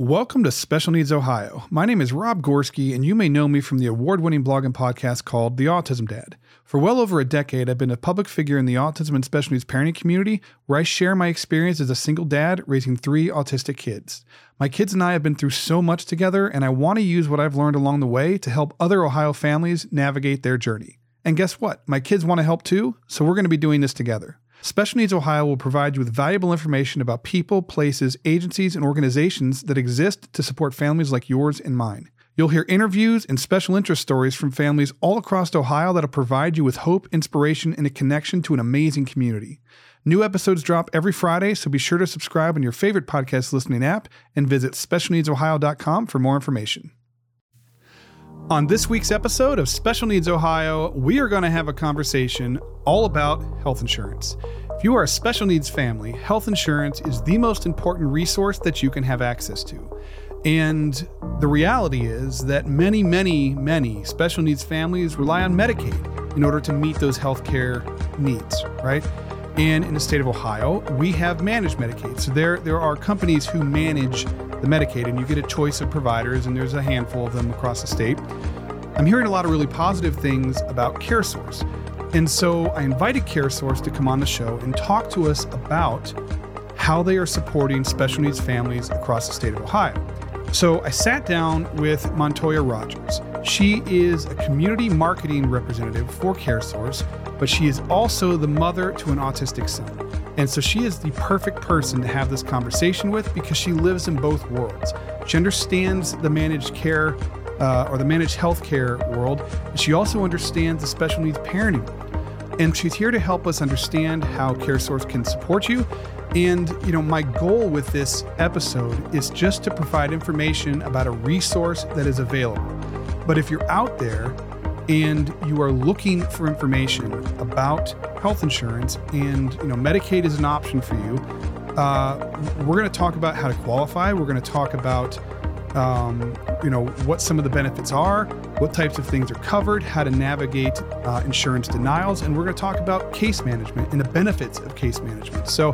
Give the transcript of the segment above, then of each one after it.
Welcome to Special Needs Ohio. My name is Rob Gorski, and you may know me from the award winning blog and podcast called The Autism Dad. For well over a decade, I've been a public figure in the autism and special needs parenting community where I share my experience as a single dad raising three autistic kids. My kids and I have been through so much together, and I want to use what I've learned along the way to help other Ohio families navigate their journey. And guess what? My kids want to help too, so we're going to be doing this together. Special Needs Ohio will provide you with valuable information about people, places, agencies, and organizations that exist to support families like yours and mine. You'll hear interviews and special interest stories from families all across Ohio that'll provide you with hope, inspiration, and a connection to an amazing community. New episodes drop every Friday, so be sure to subscribe on your favorite podcast listening app and visit specialneedsohio.com for more information. On this week's episode of Special Needs Ohio, we are going to have a conversation all about health insurance. If you are a special needs family, health insurance is the most important resource that you can have access to. And the reality is that many, many, many special needs families rely on Medicaid in order to meet those healthcare needs, right? And in the state of Ohio, we have managed Medicaid. So there, there are companies who manage the Medicaid, and you get a choice of providers, and there's a handful of them across the state. I'm hearing a lot of really positive things about CareSource. And so I invited CareSource to come on the show and talk to us about how they are supporting special needs families across the state of Ohio. So I sat down with Montoya Rogers. She is a community marketing representative for CareSource, but she is also the mother to an autistic son. And so she is the perfect person to have this conversation with because she lives in both worlds. She understands the managed care uh, or the managed healthcare world, she also understands the special needs parenting world. And she's here to help us understand how CareSource can support you and, you know, my goal with this episode is just to provide information about a resource that is available. But if you're out there and you are looking for information about health insurance and, you know, Medicaid is an option for you, uh, we're going to talk about how to qualify. We're going to talk about um, you know what some of the benefits are, what types of things are covered, how to navigate uh, insurance denials, and we're going to talk about case management and the benefits of case management. So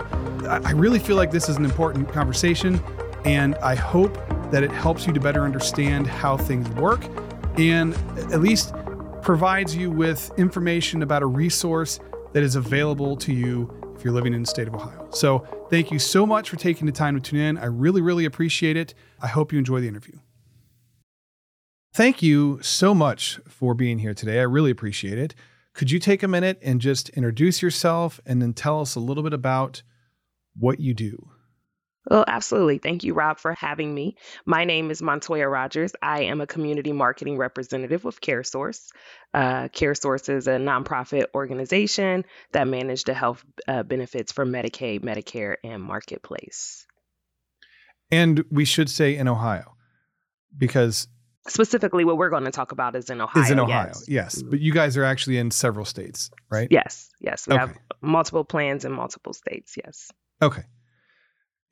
I really feel like this is an important conversation, and I hope that it helps you to better understand how things work and at least provides you with information about a resource that is available to you if you're living in the state of Ohio. So thank you so much for taking the time to tune in. I really, really appreciate it. I hope you enjoy the interview. Thank you so much for being here today. I really appreciate it. Could you take a minute and just introduce yourself and then tell us a little bit about what you do? Well, absolutely. Thank you, Rob, for having me. My name is Montoya Rogers. I am a community marketing representative with CareSource. Uh, CareSource is a nonprofit organization that manages the health uh, benefits for Medicaid, Medicare, and Marketplace. And we should say in Ohio, because specifically what we're going to talk about is in Ohio. Is in Ohio, yes. yes. But you guys are actually in several states, right? Yes, yes. We okay. have multiple plans in multiple states, yes. Okay.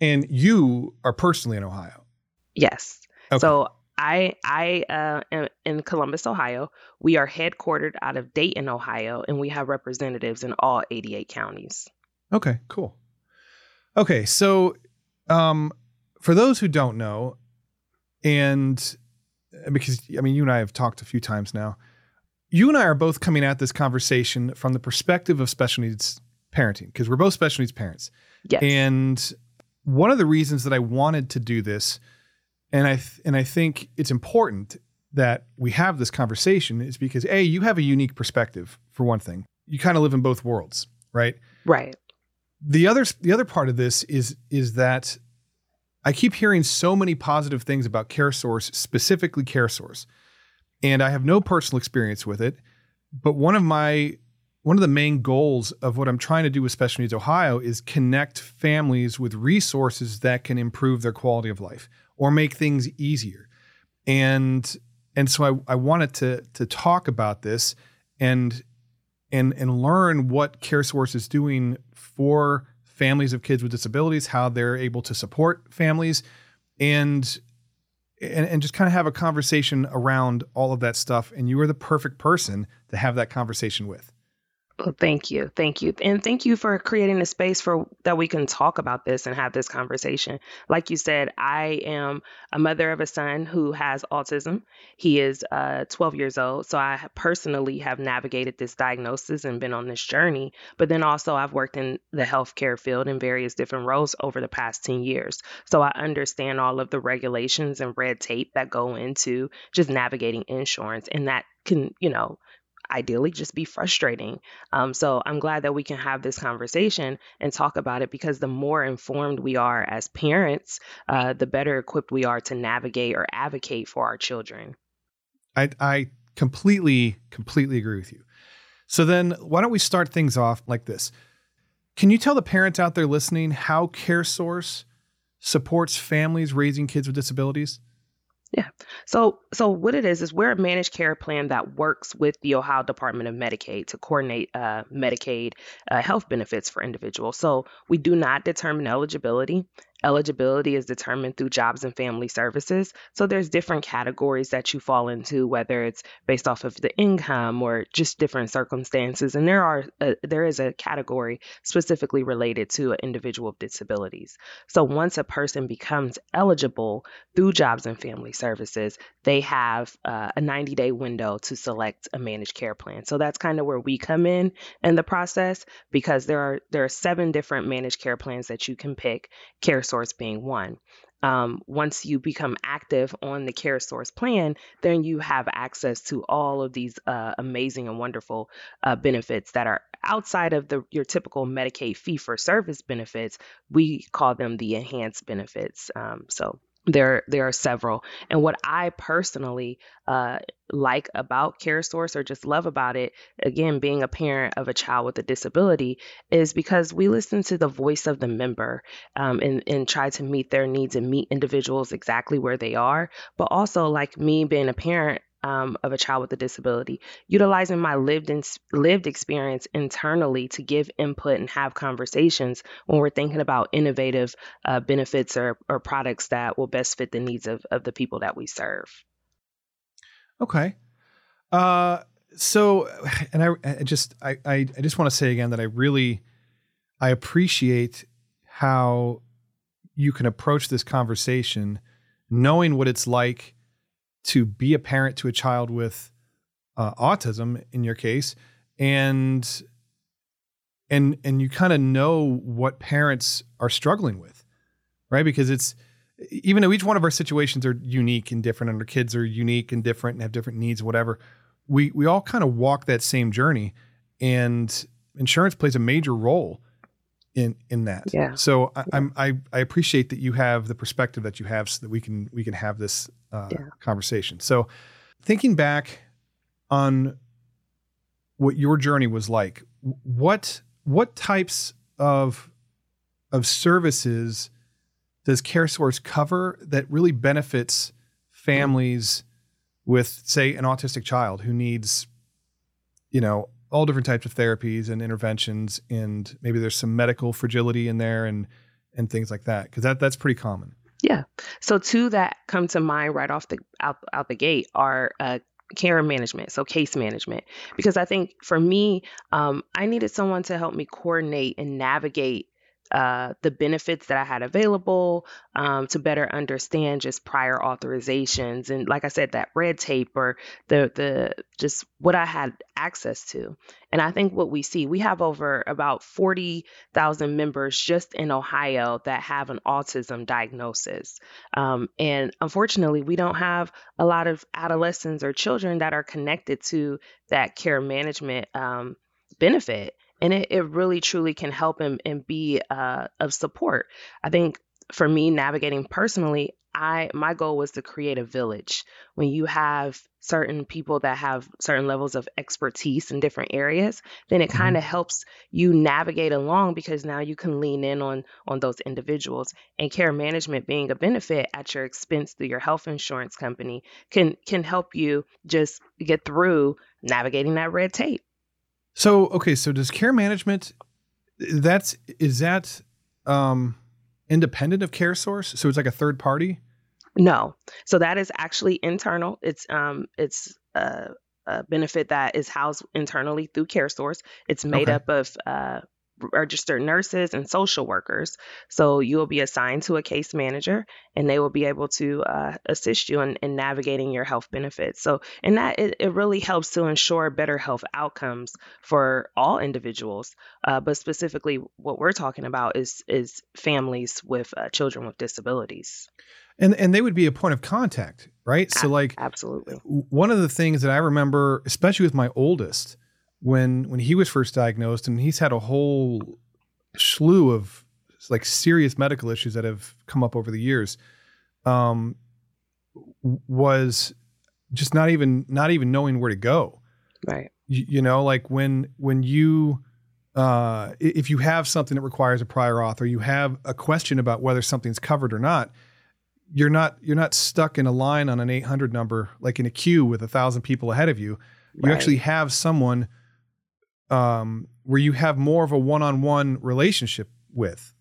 And you are personally in Ohio. Yes. Okay. So I I uh, am in Columbus, Ohio. We are headquartered out of Dayton, Ohio, and we have representatives in all 88 counties. Okay, cool. Okay, so um, for those who don't know, and uh, because I mean, you and I have talked a few times now, you and I are both coming at this conversation from the perspective of special needs parenting because we're both special needs parents. Yes. And one of the reasons that I wanted to do this, and I th- and I think it's important that we have this conversation, is because a you have a unique perspective for one thing. You kind of live in both worlds, right? Right. The other the other part of this is is that I keep hearing so many positive things about CareSource, specifically CareSource, and I have no personal experience with it. But one of my one of the main goals of what I'm trying to do with Special Needs Ohio is connect families with resources that can improve their quality of life or make things easier. And and so I, I wanted to to talk about this and and and learn what CareSource is doing for families of kids with disabilities, how they're able to support families, and and, and just kind of have a conversation around all of that stuff. And you are the perfect person to have that conversation with. Well, thank you. Thank you. And thank you for creating a space for that we can talk about this and have this conversation. Like you said, I am a mother of a son who has autism. He is uh, 12 years old. So I personally have navigated this diagnosis and been on this journey. But then also, I've worked in the healthcare field in various different roles over the past 10 years. So I understand all of the regulations and red tape that go into just navigating insurance. And that can, you know, ideally just be frustrating. Um, so I'm glad that we can have this conversation and talk about it because the more informed we are as parents, uh, the better equipped we are to navigate or advocate for our children. I, I completely, completely agree with you. So then, why don't we start things off like this? Can you tell the parents out there listening how CareSource supports families raising kids with disabilities? Yeah. So so what it is is we're a managed care plan that works with the Ohio Department of Medicaid to coordinate uh, Medicaid uh, health benefits for individuals. So we do not determine eligibility. Eligibility is determined through jobs and family services. So there's different categories that you fall into, whether it's based off of the income or just different circumstances. And there are a, uh, there is a category specifically related to an individual with disabilities. So once a person becomes eligible through jobs and family services, they have uh, a 90 day window to select a managed care plan. So that's kind of where we come in in the process because there are there are seven different managed care plans that you can pick. Care source being one. Um, once you become active on the CareSource plan, then you have access to all of these uh, amazing and wonderful uh, benefits that are outside of the your typical Medicaid fee for service benefits. We call them the enhanced benefits. Um, so there there are several. And what i personally uh, like about CareSource or just love about it again being a parent of a child with a disability is because we listen to the voice of the member um, and, and try to meet their needs and meet individuals exactly where they are but also like me being a parent um, of a child with a disability, utilizing my lived in, lived experience internally to give input and have conversations when we're thinking about innovative uh, benefits or, or products that will best fit the needs of, of the people that we serve. Okay. Uh, so, and I, I just, I, I, I just want to say again that I really, I appreciate how you can approach this conversation knowing what it's like to be a parent to a child with uh, autism in your case and and and you kind of know what parents are struggling with right because it's even though each one of our situations are unique and different and our kids are unique and different and have different needs whatever we we all kind of walk that same journey and insurance plays a major role in in that. Yeah. So I, am I I appreciate that you have the perspective that you have, so that we can we can have this uh, yeah. conversation. So thinking back on what your journey was like, what what types of of services does CareSource cover that really benefits families with, say, an autistic child who needs, you know, all different types of therapies and interventions, and maybe there's some medical fragility in there and and things like that because that that's pretty common. Yeah. So two that come to mind right off the out out the gate are uh, care management, so case management. Because I think for me, um, I needed someone to help me coordinate and navigate uh, the benefits that I had available um, to better understand just prior authorizations and, like I said, that red tape or the the just what I had access to. And I think what we see, we have over about forty thousand members just in Ohio that have an autism diagnosis, um, and unfortunately, we don't have a lot of adolescents or children that are connected to that care management um, benefit and it, it really truly can help and, and be uh, of support. I think for me navigating personally i my goal was to create a village. When you have certain people that have certain levels of expertise in different areas then it kind of mm-hmm. helps you navigate along because now you can lean in on on those individuals. And care management being a benefit at your expense through your health insurance company can can help you just get through navigating that red tape so okay, so does care management that's is that um independent of CareSource? So it's like a third party? No. So that is actually internal. It's um it's uh a benefit that is housed internally through CareSource. It's made Okay. up of uh, registered nurses and social workers. So you will be assigned to a case manager, and they will be able to uh, assist you in, in navigating your health benefits. So, and that it, it really helps to ensure better health outcomes for all individuals, uh, but specifically what we're talking about is is families with uh, children with disabilities. And and they would be a point of contact, right? So like Absolutely. one of the things that I remember, especially with my oldest, when when he was first diagnosed, and he's had a whole slew of like serious medical issues that have come up over the years, um, was just not even not even knowing where to go. Right. You, you know, like when when you uh, if you have something that requires a prior auth, or you have a question about whether something's covered or not, you're not you're not stuck in a line on an 800 number like in a queue with a thousand people ahead of you you Right. actually have someone um, where you have more of a one-on-one relationship with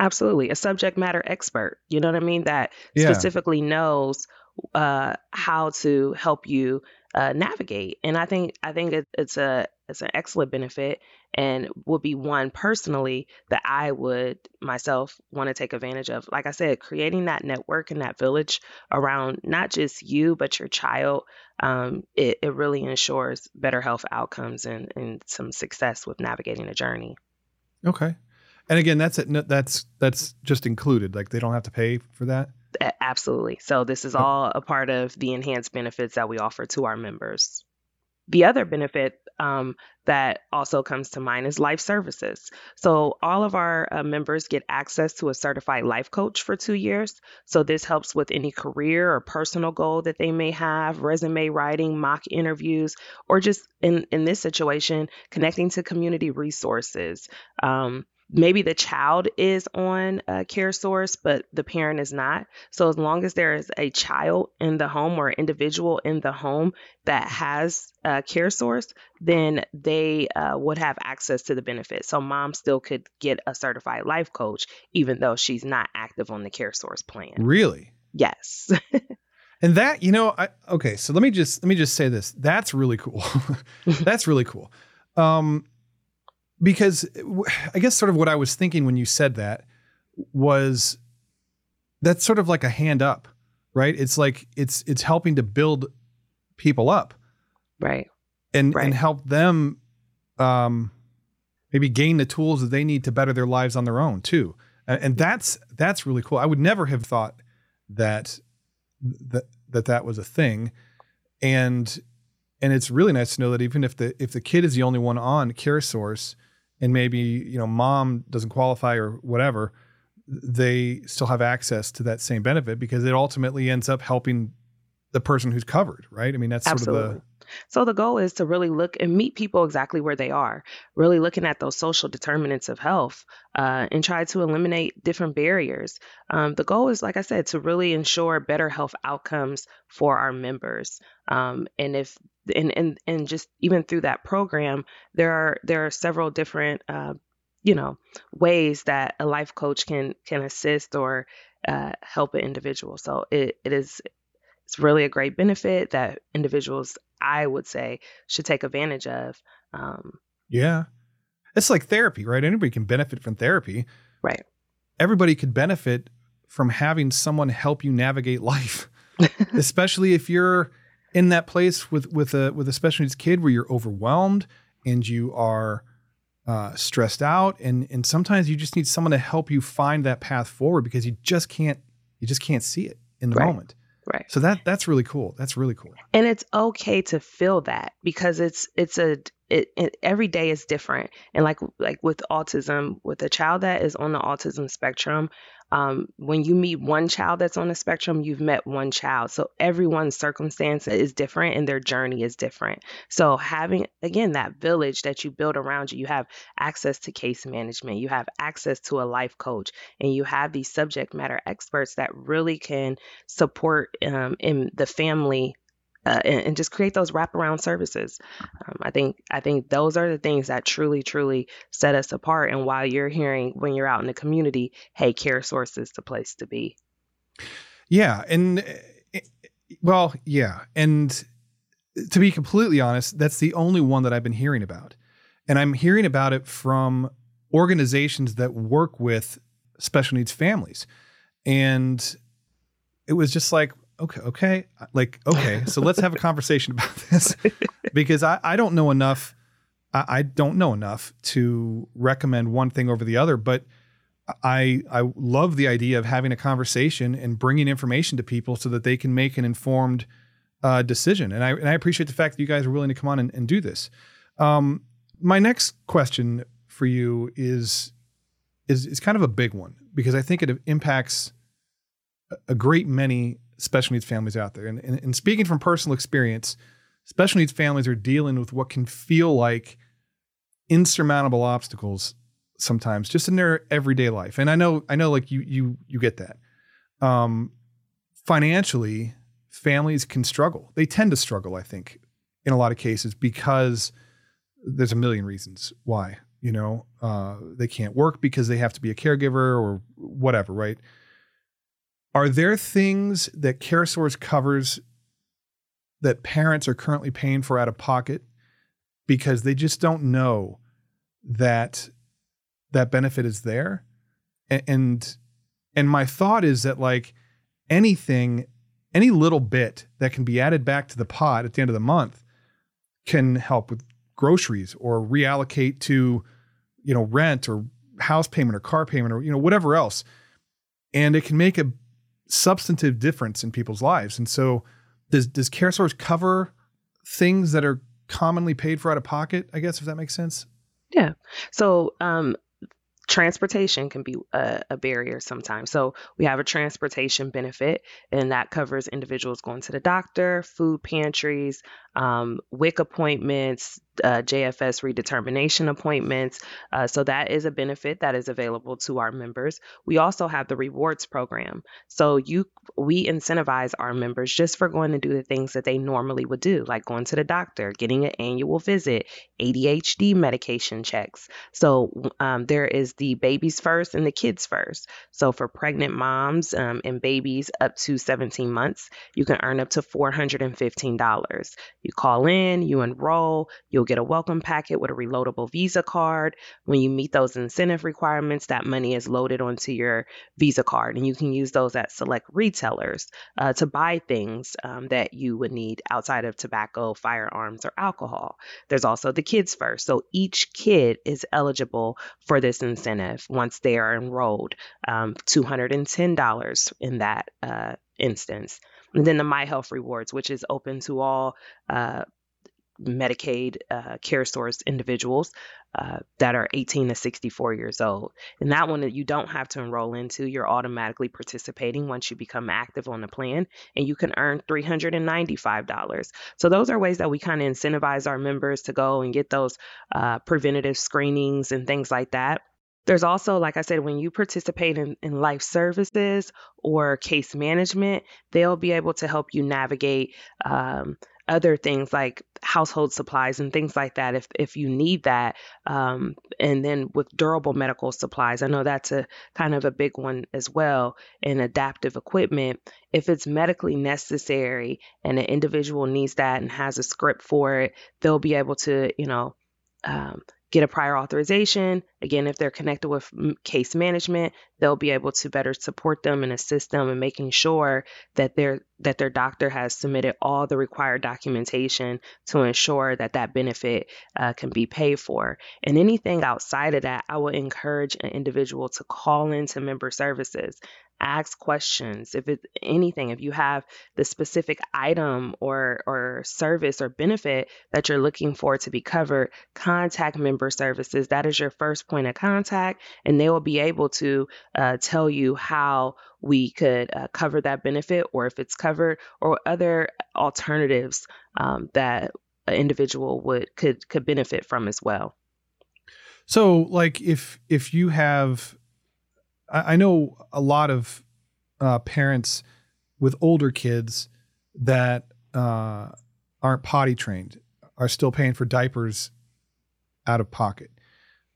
Absolutely. A subject matter expert, you know what I mean? That Yeah. specifically knows uh, how to help you uh, navigate. And I think I think it, it's a it's an excellent benefit and would be one personally that I would myself want to take advantage of. Like I said, creating that network and that village around not just you but your child, um, it, it really ensures better health outcomes and, and some success with navigating the journey. okay and again that's it that's that's just included like they don't have to pay for that A- Absolutely. So this is all a part of the enhanced benefits that we offer to our members. The other benefit um, that also comes to mind is life services. So all of our uh, members get access to a certified life coach for two years. So this helps with any career or personal goal that they may have, resume writing, mock interviews, or just in in this situation, connecting to community resources. Um, maybe the child is on a CareSource but the parent is not. So as long as there is a child in the home or individual in the home that has a CareSource then they uh, would have access to the benefit so mom still could get a certified life coach even though she's not active on the CareSource plan. Really? Yes. And that you know I, okay so let me just let me just say this. That's really cool. That's really cool. Um because I guess sort of what i was thinking when you said that was that's sort of like a hand up right? It's like it's it's helping to build people up. Right. And Right. and help them um maybe gain the tools that they need to better their lives on their own too. And, and that's that's really cool. I would never have thought that that that that was a thing. And and it's really nice to know that even if the if the kid is the only one on CareSource and maybe you know mom doesn't qualify or whatever they still have access to that same benefit because it ultimately ends up helping the person who's covered right? I mean that's sort of the So the goal is to really look and meet people exactly where they are, really looking at those social determinants of health uh, and try to eliminate different barriers. Um, the goal is, like I said, to really ensure better health outcomes for our members. Um, and if and, and and just even through that program, there are there are several different uh, you know ways that a life coach can can assist or uh, help an individual. So it, it is it's really a great benefit that individuals I would say should take advantage of. Um, Yeah. It's like therapy, right? Anybody can benefit from therapy. Right. Everybody could benefit from having someone help you navigate life, especially if you're in that place with with a with a special needs kid where you're overwhelmed and you are uh, stressed out, and and sometimes you just need someone to help you find that path forward because you just can't you just can't see it in the Right. moment. Right. So that that's really cool. That's really cool. and it's okay to feel that because it's it's a it, it every day is different and like like with autism with a child that is on the autism spectrum um, when you meet one child that's on the spectrum you've met one child. So everyone's circumstance is different and their journey is different. So having again that village that you build around you you have access to case management you have access to a life coach and you have these subject matter experts that really can support um, in the family uh, and, and just create those wraparound services. Um, I think I think those are the things that truly, truly set us apart. And while you're hearing when you're out in the community, hey, CareSource is the place to be. Yeah, and uh, well, yeah, and to be completely honest, that's the only one that I've been hearing about. And I'm hearing about it from organizations that work with special needs families. And it was just like, okay, okay, like, okay, so let's have a conversation about this because I, I don't know enough. I, I don't know enough to recommend one thing over the other, but I I love the idea of having a conversation and bringing information to people so that they can make an informed uh, decision. And I and I appreciate the fact that you guys are willing to come on and, and do this. Um, my next question for you is is is kind of a big one because I think it impacts a great many special needs families out there. And, and, and speaking from personal experience, special needs families are dealing with what can feel like insurmountable obstacles sometimes just in their everyday life. And I know I know like you you you get that. Um financially families can struggle. They tend to struggle, I think, in a lot of cases because there's a million reasons why. You know, uh, they can't work because they have to be a caregiver or whatever, right? Are there things that CareSource covers that parents are currently paying for out of pocket because they just don't know that that benefit is there? And and my thought is that like anything any little bit that can be added back to the pot at the end of the month can help with groceries or reallocate to you know rent or house payment or car payment or you know whatever else and it can make a substantive difference in people's lives. And so does does CareSource cover things that are commonly paid for out of pocket i guess if that makes sense? Yeah. So um transportation can be a, a, barrier sometimes. So we have a transportation benefit, and that covers individuals going to the doctor, food pantries, um, WIC appointments, uh, JFS redetermination appointments. Uh, so that is a benefit that is available to our members. We also have the rewards program. So you we incentivize our members just for going to do the things that they normally would do, like going to the doctor, getting an annual visit, ADHD medication checks. So um, there is the babies first and the kids first. So for pregnant moms um, and babies up to 17 months, you can earn up to $415. You call in, you enroll, you'll get a welcome packet with a reloadable Visa card. When you meet those incentive requirements, that money is loaded onto your Visa card, and you can use those at select retailers uh, to buy things um, that you would need outside of tobacco, firearms, or alcohol. There's also the Kids First. So each kid is eligible for this incentive once they are enrolled, um, $210 in that uh, instance. And then the My Health Rewards, which is open to all uh, Medicaid uh, CareSource individuals uh, that are 18 to 64 years old. And that one that you don't have to enroll into, you're automatically participating once you become active on the plan, and you can earn $395. So, those are ways that we kind of incentivize our members to go and get those uh, preventative screenings and things like that. There's also, like I said, when you participate in, in life services or case management, they'll be able to help you navigate um, other things like household supplies and things like that if if you need that um, and then with durable medical supplies. I know that's a kind of a big one as well and adaptive equipment. If it's medically necessary and an individual needs that and has a script for it they'll be able to you know um, get a prior authorization. Again, if they're connected with case management, they'll be able to better support them and assist them in making sure that their that their doctor has submitted all the required documentation to ensure that that benefit uh, can be paid for. And anything outside of that, I would encourage an individual to call into member services ask questions if it's anything if you have the specific item or or service or benefit that you're looking for to be covered contact member services. That is your first point of contact and they will be able to uh, tell you how we could uh, cover that benefit or if it's covered or other alternatives um, that an individual would could could benefit from as well. So like if if you have I know a lot of uh, parents with older kids that uh, aren't potty trained are still paying for diapers out of pocket.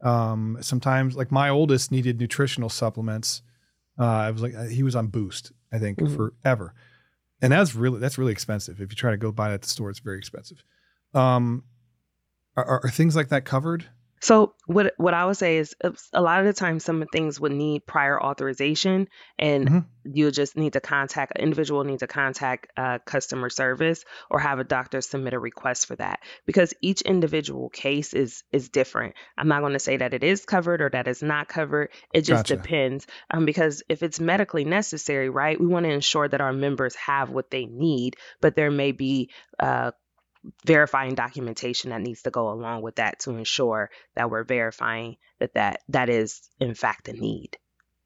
Um, sometimes, like my oldest needed nutritional supplements. Uh, I was like, he was on Boost, I think, mm-hmm. forever. and that's really that's really expensive. If you try to go buy it at the store, it's very expensive. Um, are, are things like that covered? So what what I would say is uh, a lot of the time some things would need prior authorization, and Mhm. you just need to contact an individual need to contact uh, customer service or have a doctor submit a request for that because each individual case is is different. I'm not going to say that it is covered or that it's not covered. It just Gotcha. depends. Um, because if it's medically necessary, right, we want to ensure that our members have what they need, but there may be uh, verifying documentation that needs to go along with that to ensure that we're verifying that that, that is in fact a need.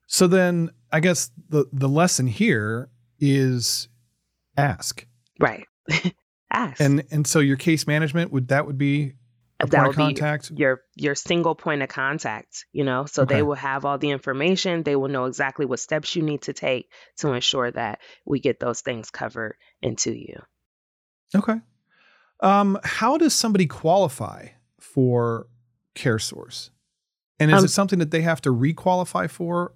So then, I guess the the lesson here is ask, Right. Ask. and and so your case management would that would be a That point would of be your your single point of contact, you know, so Okay. they will have all the information. They will know exactly what steps you need to take to ensure that we get those things covered into you. Okay. Um, how does somebody qualify for CareSource? And is Um, it something that they have to requalify for,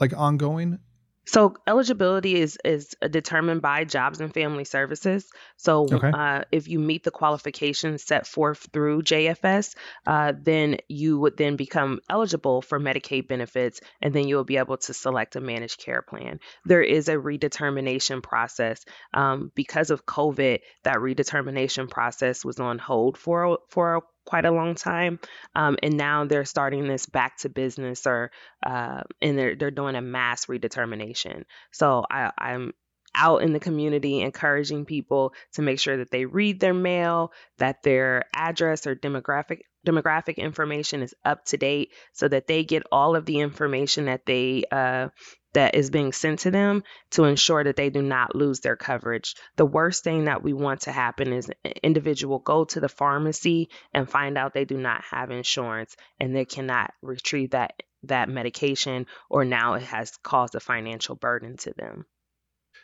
like ongoing? So eligibility is is determined by Jobs and Family Services. So Okay. uh, if you meet the qualifications set forth through JFS, uh, then you would then become eligible for Medicaid benefits, and then you'll be able to select a managed care plan. There is a redetermination process um, because of COVID. That redetermination process was on hold for for quite a long time, um, and now they're starting this back to business or uh, and they're they're doing a mass redetermination. So I, I'm out in the community encouraging people to make sure that they read their mail, that their address or demographic demographic information is up to date, so that they get all of the information that they uh, that is being sent to them to ensure that they do not lose their coverage. The worst thing that we want to happen is an individual go to the pharmacy and find out they do not have insurance and they cannot retrieve that that medication or now it has caused a financial burden to them.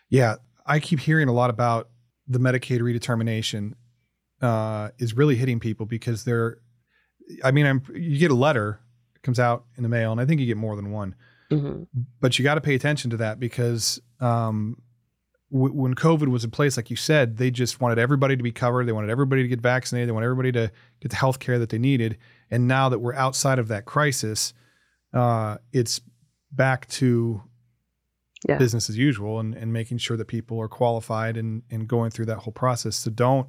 Yeah, I keep hearing a lot about the Medicaid redetermination uh, is really hitting people because they're. I mean, I'm you get a letter comes out in the mail, and I think you get more than one. Hmm but you got to pay attention to that because um, w- when COVID was in place, like you said, they just wanted everybody to be covered. They wanted everybody to get vaccinated. They want everybody to get the health care that they needed. And now that we're outside of that crisis, uh, it's back to Yeah. business as usual and, and making sure that people are qualified and, and going through that whole process. So don't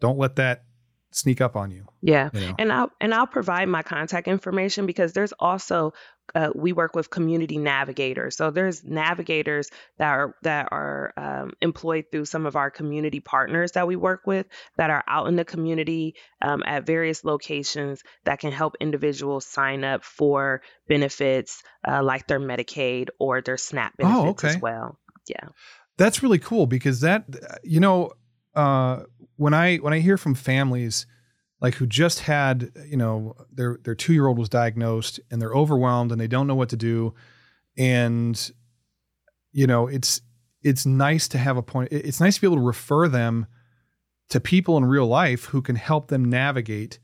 don't let that sneak up on you. Yeah. You know? And I'll and I'll provide my contact information because there's also uh, we work with community navigators. So there's navigators that are that are um, employed through some of our community partners that we work with that are out in the community um, at various locations that can help individuals sign up for benefits uh, like their Medicaid or their SNAP Oh, benefits as well. Yeah. That's really cool because that you know uh, when I when I hear from families like who just had you know their their two year old was diagnosed and they're overwhelmed and they don't know what to do and you know it's it's nice to have a point it's nice to be able to refer them to people in real life who can help them navigate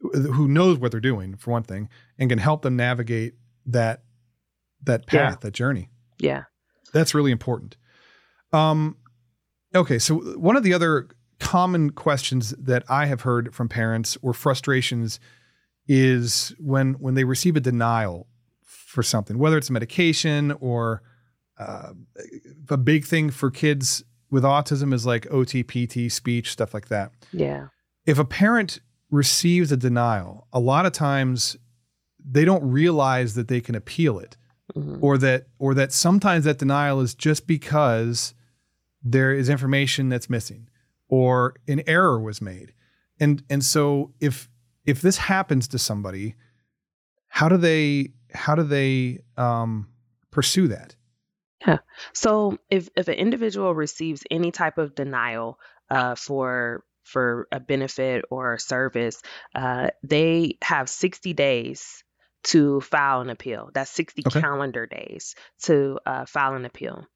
who knows what they're doing for one thing and can help them navigate that that Yeah. path that journey Yeah. that's really important. Um, okay, so one of the other common questions that I have heard from parents or frustrations is when when they receive a denial for something, whether it's medication or uh, a big thing for kids with autism is like OTPT, speech, stuff like that. Yeah. If a parent receives a denial, a lot of times they don't realize that they can appeal it Mhm. or that or that sometimes that denial is just because there is information that's missing or an error was made and and so if if this happens to somebody how do they how do they um pursue that Yeah. So if if an individual receives any type of denial uh, for for a benefit or a service, uh, they have 60 days to file an appeal. That's 60 Okay. calendar days to uh, file an appeal.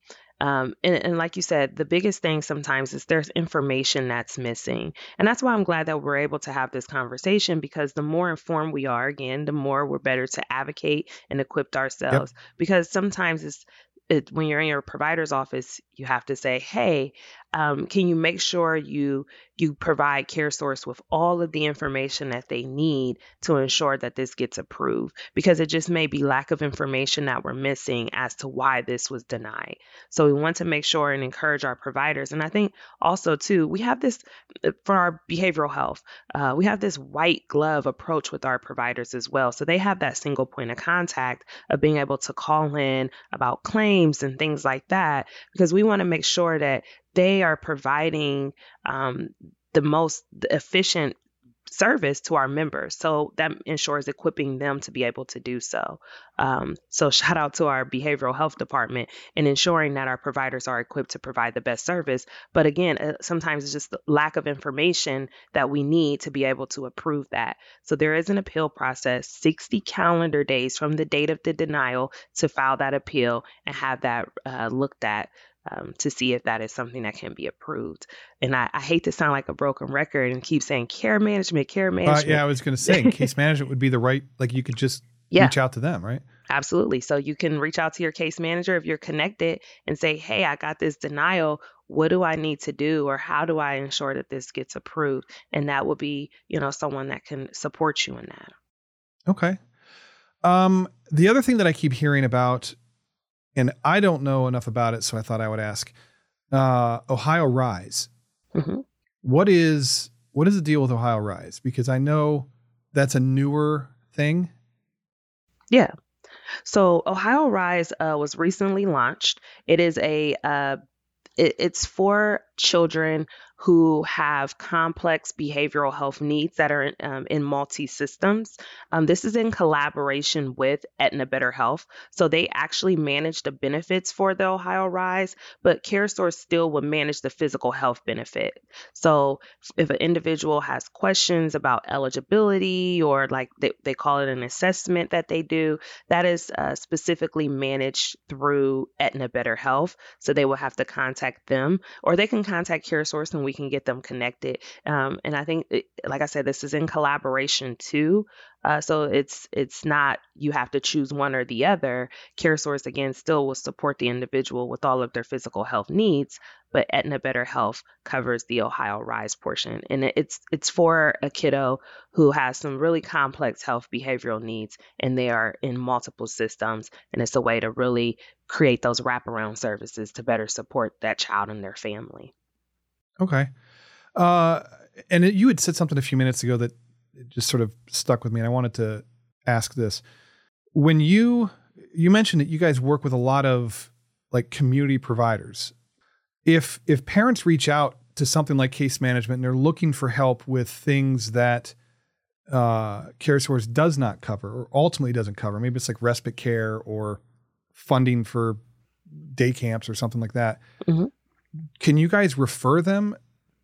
Um, and, and like you said, the biggest thing sometimes is there's information that's missing. And that's why I'm glad that we're able to have this conversation because the more informed we are, again, the more we're better to advocate and equip ourselves. Because sometimes it's it, when you're in your provider's office, you have to say, hey, um, can you make sure you you provide CareSource with all of the information that they need to ensure that this gets approved? Because it just may be lack of information that we're missing as to why this was denied. So we want to make sure and encourage our providers. And I think also too, we have this uh, for our behavioral health, uh, we have this white glove approach with our providers as well. So they have that single point of contact of being able to call in about claims and things like that, because we want to make sure that they are providing um, the most efficient service to our members. So that ensures equipping them to be able to do so. Um, so shout out to our behavioral health department and ensuring that our providers are equipped to provide the best service. But again, uh, sometimes it's just the lack of information that we need to be able to approve that. So there is an appeal process, 60 calendar days from the date of the denial to file that appeal and have that uh, looked at um, to see if that is something that can be approved. And I, I, hate to sound like a broken record and keep saying care management, care management. Uh, yeah, I was going to say case management would be the right, like you could just yeah. reach out to them, right? Absolutely. So you can reach out to your case manager if you're connected and say, hey, I got this denial. What do I need to do or how do I ensure that this gets approved? And that would be, you know, someone that can support you in that. Okay. Um, the other thing that I keep hearing about and I don't know enough about it, so I thought I would ask. Uh, Ohio Rise. Mm-hmm. What is what is the deal with Ohio Rise? Because I know that's a newer thing. Yeah. So Ohio Rise uh, was recently launched. It is a uh, it, it's for children who have complex behavioral health needs that are in, um, in multi systems. Um, this is in collaboration with Aetna Better Health. So they actually manage the benefits for the Ohio Rise, but CareSource still will manage the physical health benefit. So if an individual has questions about eligibility or like they, they call it an assessment that they do, that is uh, specifically managed through Aetna Better Health. So they will have to contact them or they can contact CareSource and we can get them connected. Um, and I think, like I said, this is in collaboration too. Uh, so it's it's not you have to choose one or the other. CareSource again still will support the individual with all of their physical health needs, but Aetna Better Health covers the Ohio Rise portion, and it's it's for a kiddo who has some really complex health behavioral needs, and they are in multiple systems, and it's a way to really create those wraparound services to better support that child and their family. Okay. Uh, and it, you had said something a few minutes ago that just sort of stuck with me, and I wanted to ask this. When you you mentioned that you guys work with a lot of like community providers. If if parents reach out to something like case management and they're looking for help with things that uh, CareSource does not cover or ultimately doesn't cover, maybe it's like respite care or funding for day camps or something like that. Mm-hmm. Can you guys refer them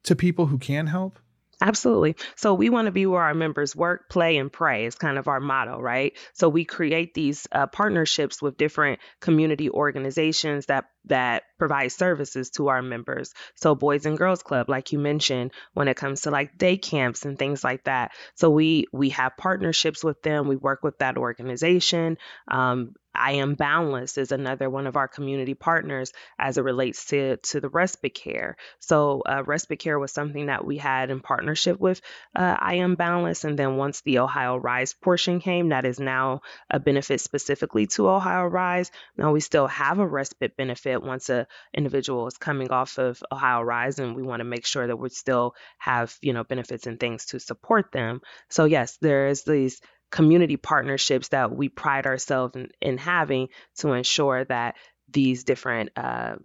to people who can help? Absolutely. So we want to be where our members work, play, and pray is kind of our motto, right? So we create these uh, partnerships with different community organizations that that provide services to our members. So Boys and Girls Club, like you mentioned, when it comes to like day camps and things like that. So we we have partnerships with them. We work with that organization. Um, I Am Boundless is another one of our community partners as it relates to, to the respite care. So, uh, respite care was something that we had in partnership with uh, I Am Boundless. And then once the Ohio Rise portion came, that is now a benefit specifically to Ohio Rise. Now, we still have a respite benefit once an individual is coming off of Ohio Rise, and we want to make sure that we still have, you know, benefits and things to support them. So, yes, there is these community partnerships that we pride ourselves in, in having to ensure that these different uh,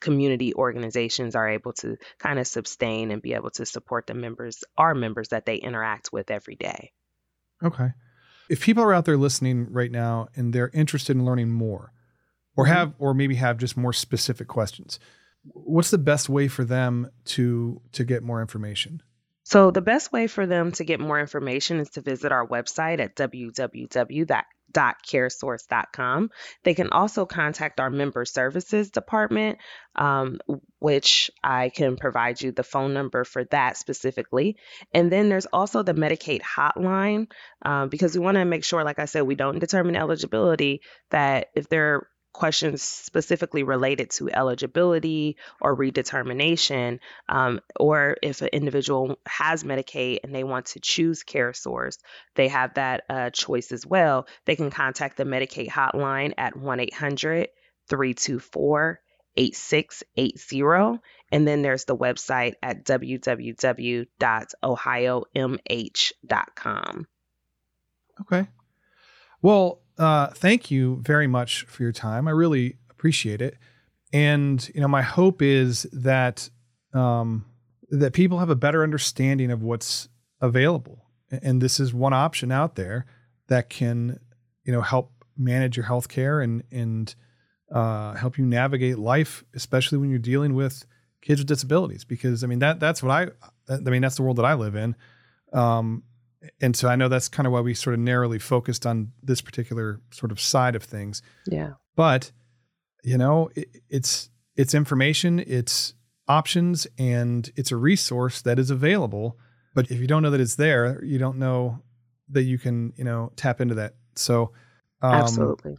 community organizations are able to kind of sustain and be able to support the members, our members that they interact with every day. Okay. If people are out there listening right now and they're interested in learning more, or mm-hmm. have, or maybe have just more specific questions, what's the best way for them to to get more information? So, the best way for them to get more information is to visit our website at www.caresource.com. They can also contact our member services department, um, which I can provide you the phone number for that specifically. And then there's also the Medicaid hotline um, because we want to make sure, like I said, we don't determine eligibility, that if they're questions specifically related to eligibility or redetermination, um, or if an individual has Medicaid and they want to choose CareSource, they have that uh, choice as well. They can contact the Medicaid hotline at 1 800 324 8680. And then there's the website at www.ohiomh.com. Okay. Well, uh, thank you very much for your time. I really appreciate it. And you know, my hope is that um, that people have a better understanding of what's available, and this is one option out there that can, you know, help manage your health care and and uh, help you navigate life, especially when you're dealing with kids with disabilities. Because I mean that that's what I I mean that's the world that I live in. Um, and so I know that's kind of why we sort of narrowly focused on this particular sort of side of things. Yeah. But you know, it, it's it's information, it's options, and it's a resource that is available. But if you don't know that it's there, you don't know that you can, you know, tap into that. So, um, absolutely,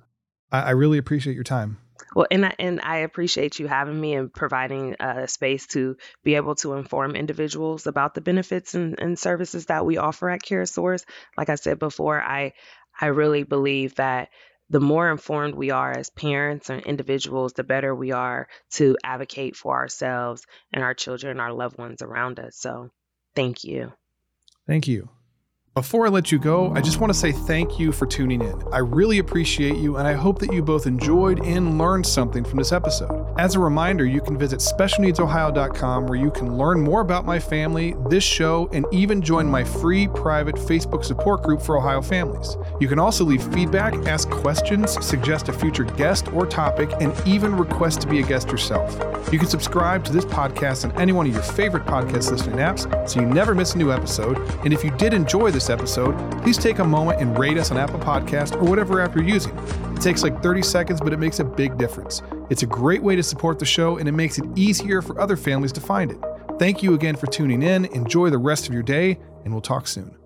I, I really appreciate your time. Well, and I, and I appreciate you having me and providing a space to be able to inform individuals about the benefits and, and services that we offer at CareSource. Like I said before, I I really believe that the more informed we are as parents and individuals, the better we are to advocate for ourselves and our children, our loved ones around us. So, thank you. Thank you. Before I let you go, I just want to say thank you for tuning in. I really appreciate you, and I hope that you both enjoyed and learned something from this episode. As a reminder, you can visit specialneedsohio.com where you can learn more about my family, this show, and even join my free private Facebook support group for Ohio families. You can also leave feedback, ask questions, suggest a future guest or topic, and even request to be a guest yourself. You can subscribe to this podcast on any one of your favorite podcast listening apps so you never miss a new episode. And if you did enjoy this this episode, please take a moment and rate us on Apple Podcast or whatever app you're using. It takes like 30 seconds, but it makes a big difference. It's a great way to support the show and it makes it easier for other families to find it. Thank you again for tuning in. Enjoy the rest of your day, and we'll talk soon.